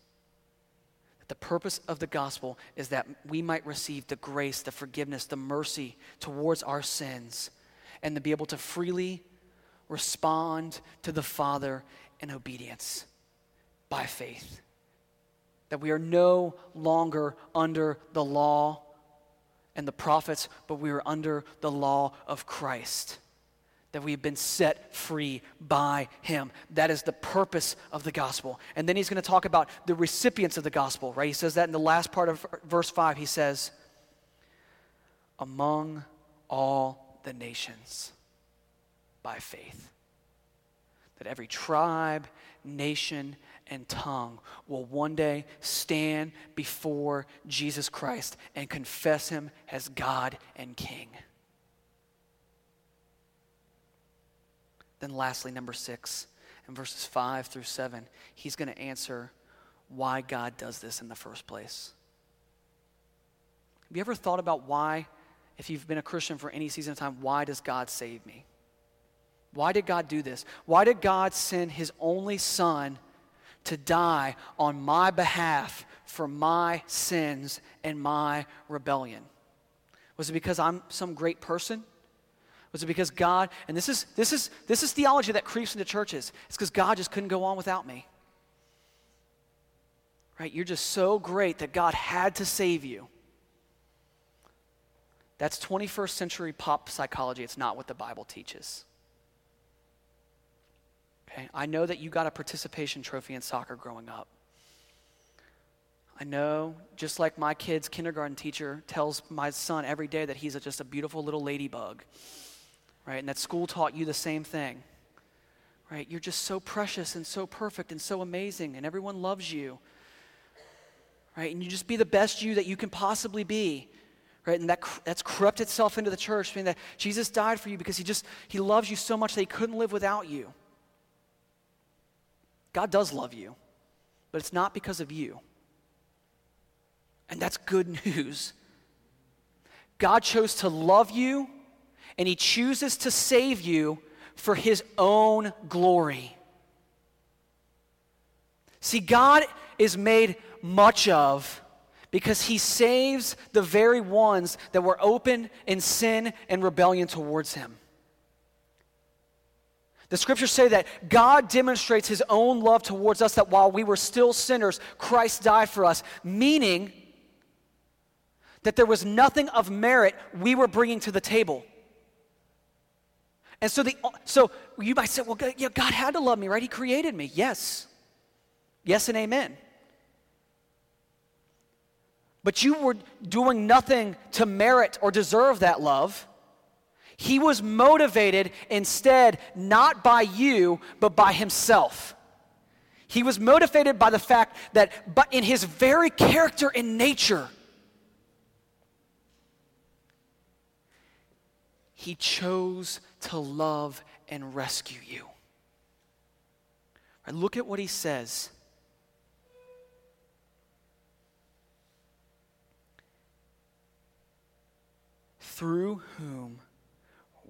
The purpose of the gospel is that we might receive the grace, the forgiveness, the mercy towards our sins, and to be able to freely respond to the Father in obedience by faith. That we are no longer under the law and the prophets, but we are under the law of Christ that we've been set free by him. That is the purpose of the gospel. And then he's going to talk about the recipients of the gospel, right? He says that in the last part of verse 5. He says, Among all the nations by faith. That every tribe, nation, and tongue will one day stand before Jesus Christ and confess him as God and King. Then, lastly, number six, in verses five through seven, he's going to answer why God does this in the first place. Have you ever thought about why, if you've been a Christian for any season of time, why does God save me? Why did God do this? Why did God send his only son to die on my behalf for my sins and my rebellion? Was it because I'm some great person? Was it because God, and this is, this is, this is theology that creeps into churches, it's because God just couldn't go on without me. Right? You're just so great that God had to save you. That's 21st century pop psychology. It's not what the Bible teaches. Okay? I know that you got a participation trophy in soccer growing up. I know, just like my kid's kindergarten teacher tells my son every day that he's a, just a beautiful little ladybug right? And that school taught you the same thing, right? You're just so precious and so perfect and so amazing, and everyone loves you, right? And you just be the best you that you can possibly be, right? And that, that's corrupt itself into the church, meaning that Jesus died for you because he just, he loves you so much that he couldn't live without you. God does love you, but it's not because of you. And that's good news. God chose to love you and he chooses to save you for his own glory. See, God is made much of because he saves the very ones that were open in sin and rebellion towards him. The scriptures say that God demonstrates his own love towards us, that while we were still sinners, Christ died for us, meaning that there was nothing of merit we were bringing to the table. And so, the, so you might say, well, yeah, God had to love me, right? He created me. Yes. Yes and amen. But you were doing nothing to merit or deserve that love. He was motivated instead not by you, but by himself. He was motivated by the fact that, but in his very character and nature, He chose to love and rescue you. Right, look at what he says. Through whom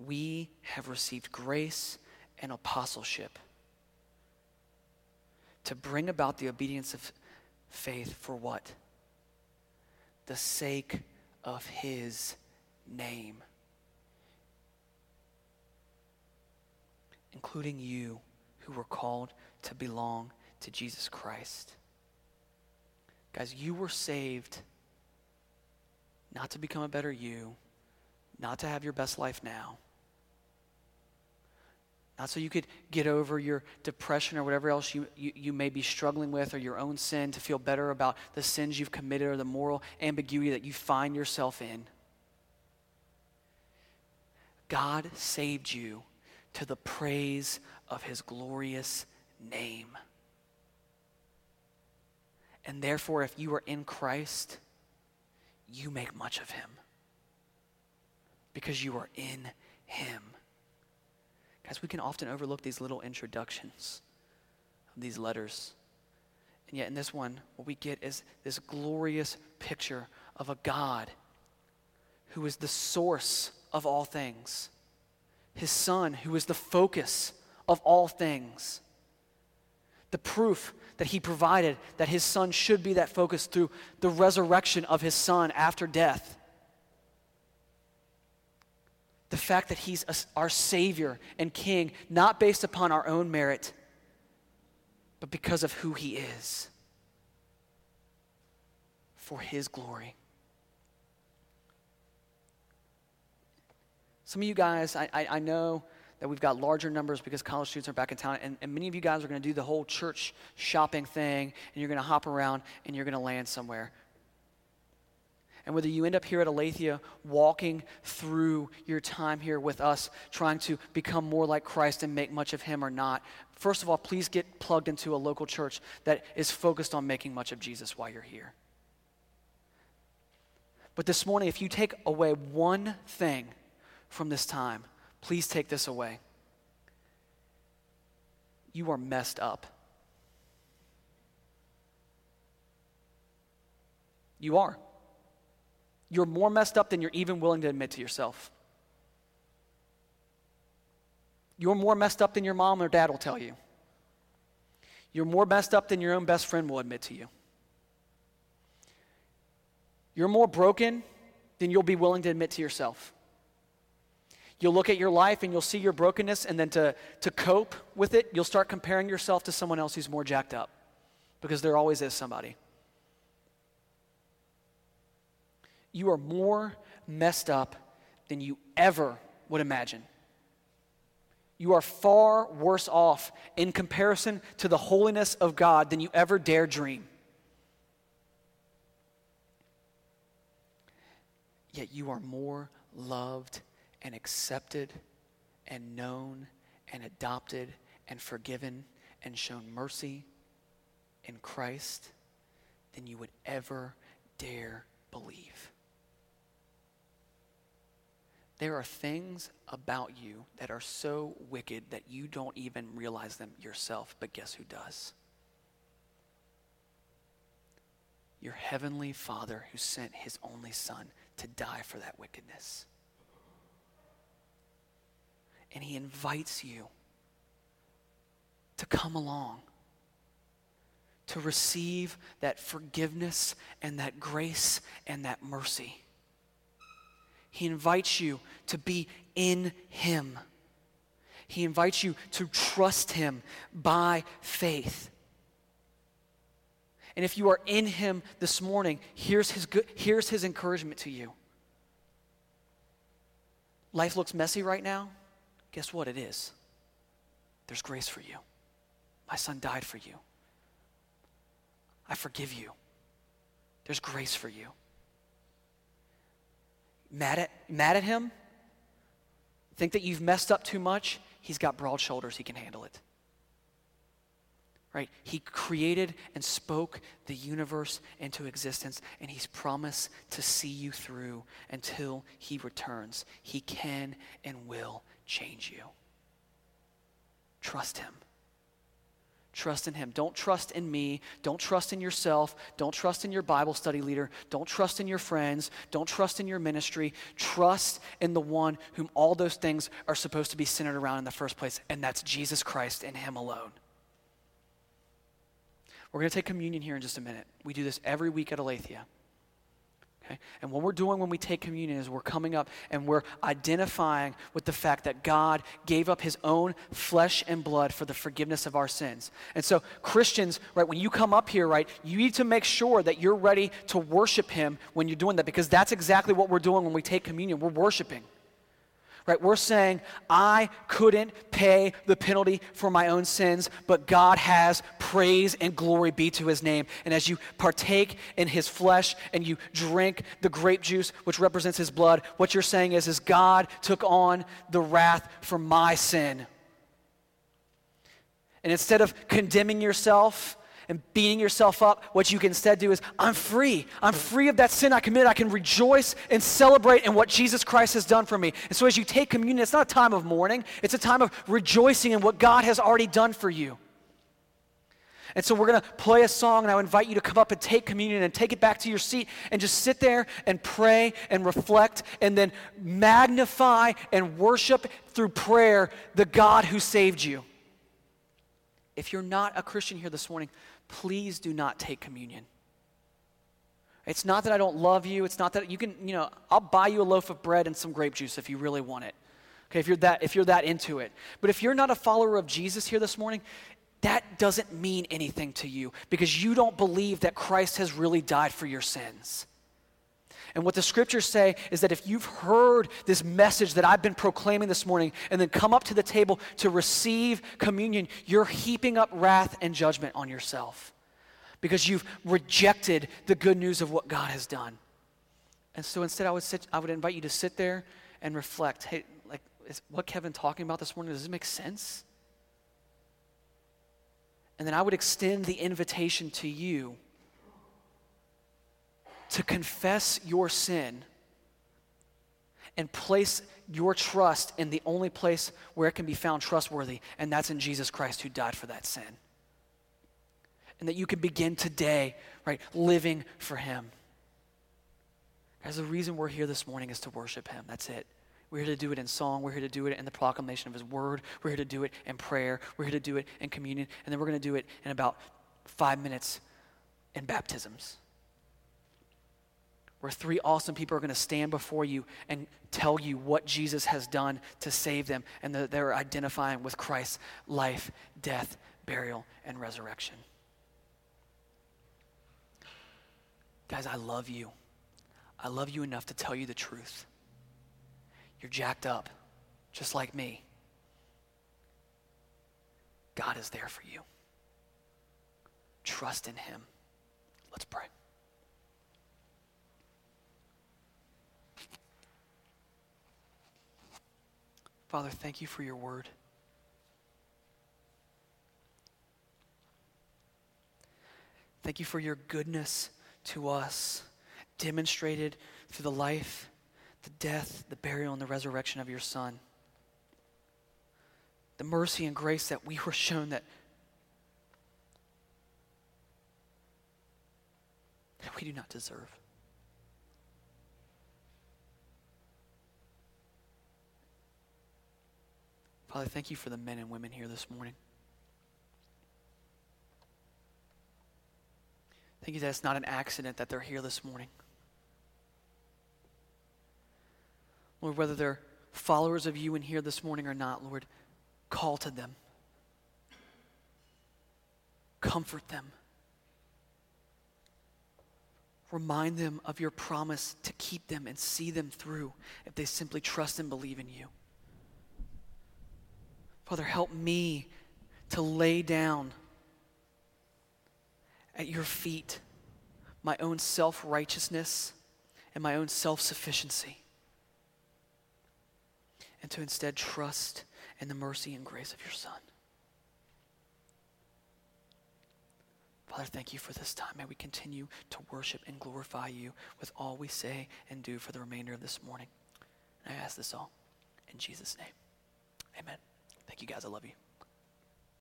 we have received grace and apostleship to bring about the obedience of faith for what? The sake of his name. Including you who were called to belong to Jesus Christ. Guys, you were saved not to become a better you, not to have your best life now. Not so you could get over your depression or whatever else you, you, you, may be struggling with or your own sin to feel better about the sins you've committed or the moral ambiguity that you find yourself in. God saved you to the praise of his glorious name. And therefore, if you are in Christ, you make much of him because you are in him. Guys, we can often overlook these little introductions of these letters. And yet, in this one, what we get is this glorious picture of a God who is the source of all things, his Son, who is the focus of all things. The proof that he provided that his Son should be that focus through the resurrection of his Son after death the fact that He's our Savior and King, not based upon our own merit, but because of who He is for His glory. Some of you guys, I, I, I know that we've got larger numbers because college students are back in town, and, and many of you guys are going to do the whole church shopping thing, and you're going to hop around and you're going to land somewhere. And whether you end up here at Aletheia walking through your time here with us, trying to become more like Christ and make much of Him or not, first of all, please get plugged into a local church that is focused on making much of Jesus while you're here. But this morning, if you take away one thing from this time, please take this away. You are messed up. You are. You're more messed up than you're even willing to admit to yourself. You're more messed up than your mom or dad will tell you. You're more messed up than your own best friend will admit to you. You're more broken than you'll be willing to admit to yourself. You'll look at your life and you'll see your brokenness, and then to, to cope with it, you'll start comparing yourself to someone else who's more jacked up because there always is somebody. you are more messed up than you ever would imagine. You are far worse off in comparison to the holiness of God than you ever dare dream. Yet you are more loved and accepted and known and adopted and forgiven and shown mercy in Christ than you would ever dare believe. There are things about you that are so wicked that you don't even realize them yourself, but guess who does? Your heavenly Father who sent his only Son to die for that wickedness. And he invites you to come along, to receive that forgiveness and that grace and that mercy. He invites you to be in Him. He invites you to trust Him by faith. And if you are in Him this morning, here's His, good, here's his encouragement to you. Life looks messy right now. Guess what? It is. There's grace for you. My son died for you. I forgive you. There's grace for you mad at, mad at him, think that you've messed up too much, he's got broad shoulders, he can handle it. Right? He created and spoke the universe into existence, and he's promised to see you through until he returns. He can and will change you. Trust him. Trust in Him. Don't trust in me. Don't trust in yourself. Don't trust in your Bible study leader. Don't trust in your friends. Don't trust in your ministry. Trust in the one whom all those things are supposed to be centered around in the first place, and that's Jesus Christ and Him alone. We're going to take communion here in just a minute. We do this every week at Aletheia. Okay? And what we're doing when we take communion is we're coming up and we're identifying with the fact that God gave up his own flesh and blood for the forgiveness of our sins. And so, Christians, right, when you come up here, right, you need to make sure that you're ready to worship him when you're doing that because that's exactly what we're doing when we take communion. We're worshiping right? We're saying, I couldn't pay the penalty for my own sins, but God has praise and glory be to his name. And as you partake in his flesh and you drink the grape juice, which represents his blood, what you're saying is, is God took on the wrath for my sin. And instead of condemning yourself, and beating yourself up, what you can instead do is, I'm free. I'm free of that sin I committed. I can rejoice and celebrate in what Jesus Christ has done for me. And so as you take communion, it's not a time of mourning, it's a time of rejoicing in what God has already done for you. And so we're going to play a song, and I invite you to come up and take communion and take it back to your seat and just sit there and pray and reflect and then magnify and worship through prayer the God who saved you. If you're not a Christian here this morning, please do not take communion. It's not that I don't love you. It's not that you can, you know, I'll buy you a loaf of bread and some grape juice if you really want it. Okay, if you're that if you're that into it. But if you're not a follower of Jesus here this morning, that doesn't mean anything to you because you don't believe that Christ has really died for your sins. And what the scriptures say is that if you've heard this message that I've been proclaiming this morning and then come up to the table to receive communion, you're heaping up wrath and judgment on yourself because you've rejected the good news of what God has done. And so instead, I would, sit, I would invite you to sit there and reflect hey, like, is what Kevin talking about this morning, does this make sense? And then I would extend the invitation to you to confess your sin and place your trust in the only place where it can be found trustworthy, and that's in Jesus Christ who died for that sin. And that you can begin today, right, living for Him. Guys, the reason we're here this morning is to worship Him. That's it. We're here to do it in song. We're here to do it in the proclamation of His word. We're here to do it in prayer. We're here to do it in communion. And then we're going to do it in about five minutes in baptisms where three awesome people are going to stand before you and tell you what Jesus has done to save them, and that they're identifying with Christ's life, death, burial, and resurrection. Guys, I love you. I love you enough to tell you the truth. You're jacked up, just like me. God is there for you. Trust in Him. Let's pray. Father, thank you for your word. Thank you for your goodness to us, demonstrated through the life, the death, the burial, and the resurrection of your Son. The mercy and grace that we were shown that, that we do not deserve. Father, thank you for the men and women here this morning. Thank you that it's not an accident that they're here this morning. Lord, whether they're followers of you in here this morning or not, Lord, call to them. Comfort them. Remind them of your promise to keep them and see them through if they simply trust and believe in you. Father, help me to lay down at your feet my own self righteousness and my own self sufficiency, and to instead trust in the mercy and grace of your Son. Father, thank you for this time. May we continue to worship and glorify you with all we say and do for the remainder of this morning. And I ask this all in Jesus' name. Amen. Thank you guys. I love you.